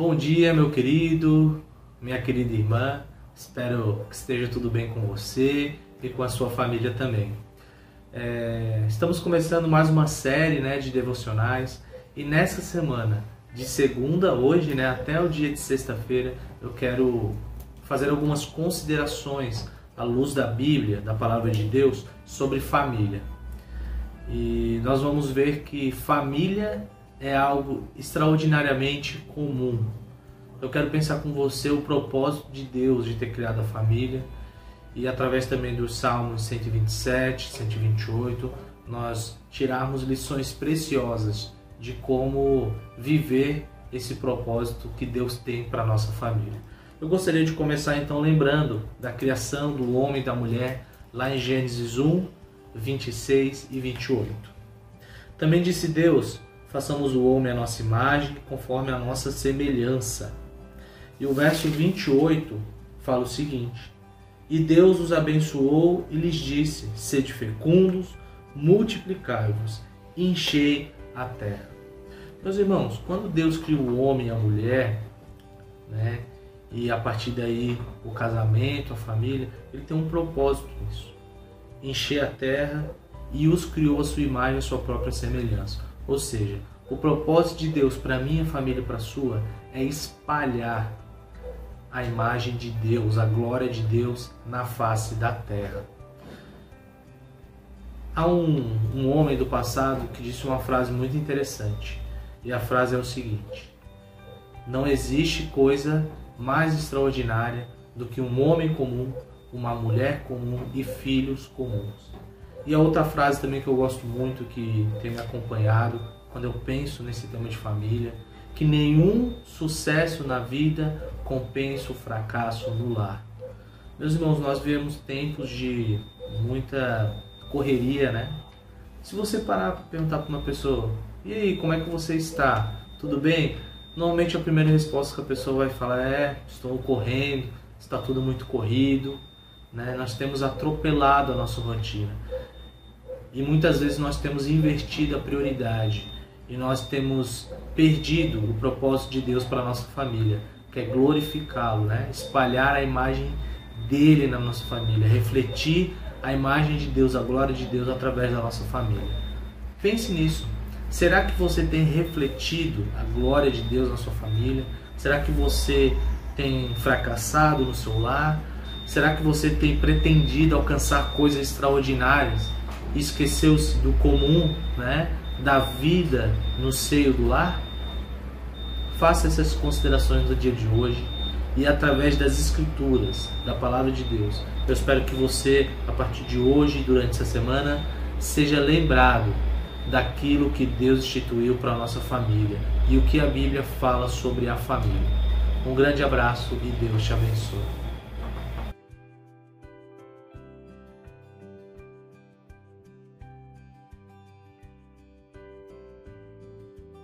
Bom dia, meu querido, minha querida irmã. Espero que esteja tudo bem com você e com a sua família também. É, estamos começando mais uma série né, de devocionais e nessa semana, de segunda hoje né, até o dia de sexta-feira, eu quero fazer algumas considerações à luz da Bíblia, da palavra de Deus, sobre família. E nós vamos ver que família é algo extraordinariamente comum. Eu quero pensar com você o propósito de Deus de ter criado a família e através também dos Salmos 127, 128, nós tirarmos lições preciosas de como viver esse propósito que Deus tem para nossa família. Eu gostaria de começar então lembrando da criação do homem e da mulher lá em Gênesis 1, 26 e 28. Também disse Deus: façamos o homem à nossa imagem, conforme a nossa semelhança. E o verso 28 fala o seguinte: E Deus os abençoou e lhes disse: Sede fecundos, multiplicai-vos, enchei a terra. Meus irmãos, quando Deus criou o homem e a mulher, né, e a partir daí o casamento, a família, ele tem um propósito nisso: encher a terra e os criou a sua imagem a sua própria semelhança. Ou seja, o propósito de Deus para minha família e para a sua é espalhar a imagem de Deus, a glória de Deus na face da terra. Há um, um homem do passado que disse uma frase muito interessante. E a frase é o seguinte: Não existe coisa mais extraordinária do que um homem comum, uma mulher comum e filhos comuns. E a outra frase também que eu gosto muito, que tem me acompanhado quando eu penso nesse tema de família, que nenhum sucesso na vida compensa o fracasso no lar. Meus irmãos, nós vivemos tempos de muita correria, né? Se você parar para perguntar para uma pessoa, e aí, como é que você está? Tudo bem? Normalmente a primeira resposta que a pessoa vai falar é: estou correndo, está tudo muito corrido, né? Nós temos atropelado a nossa rotina. E muitas vezes nós temos invertido a prioridade e nós temos perdido o propósito de Deus para nossa família, que é glorificá-lo, né? espalhar a imagem dele na nossa família, refletir a imagem de Deus, a glória de Deus através da nossa família. Pense nisso. Será que você tem refletido a glória de Deus na sua família? Será que você tem fracassado no seu lar? Será que você tem pretendido alcançar coisas extraordinárias e esqueceu-se do comum, né? Da vida no seio do lar? Faça essas considerações no dia de hoje e através das escrituras, da palavra de Deus. Eu espero que você, a partir de hoje, durante essa semana, seja lembrado daquilo que Deus instituiu para a nossa família e o que a Bíblia fala sobre a família. Um grande abraço e Deus te abençoe.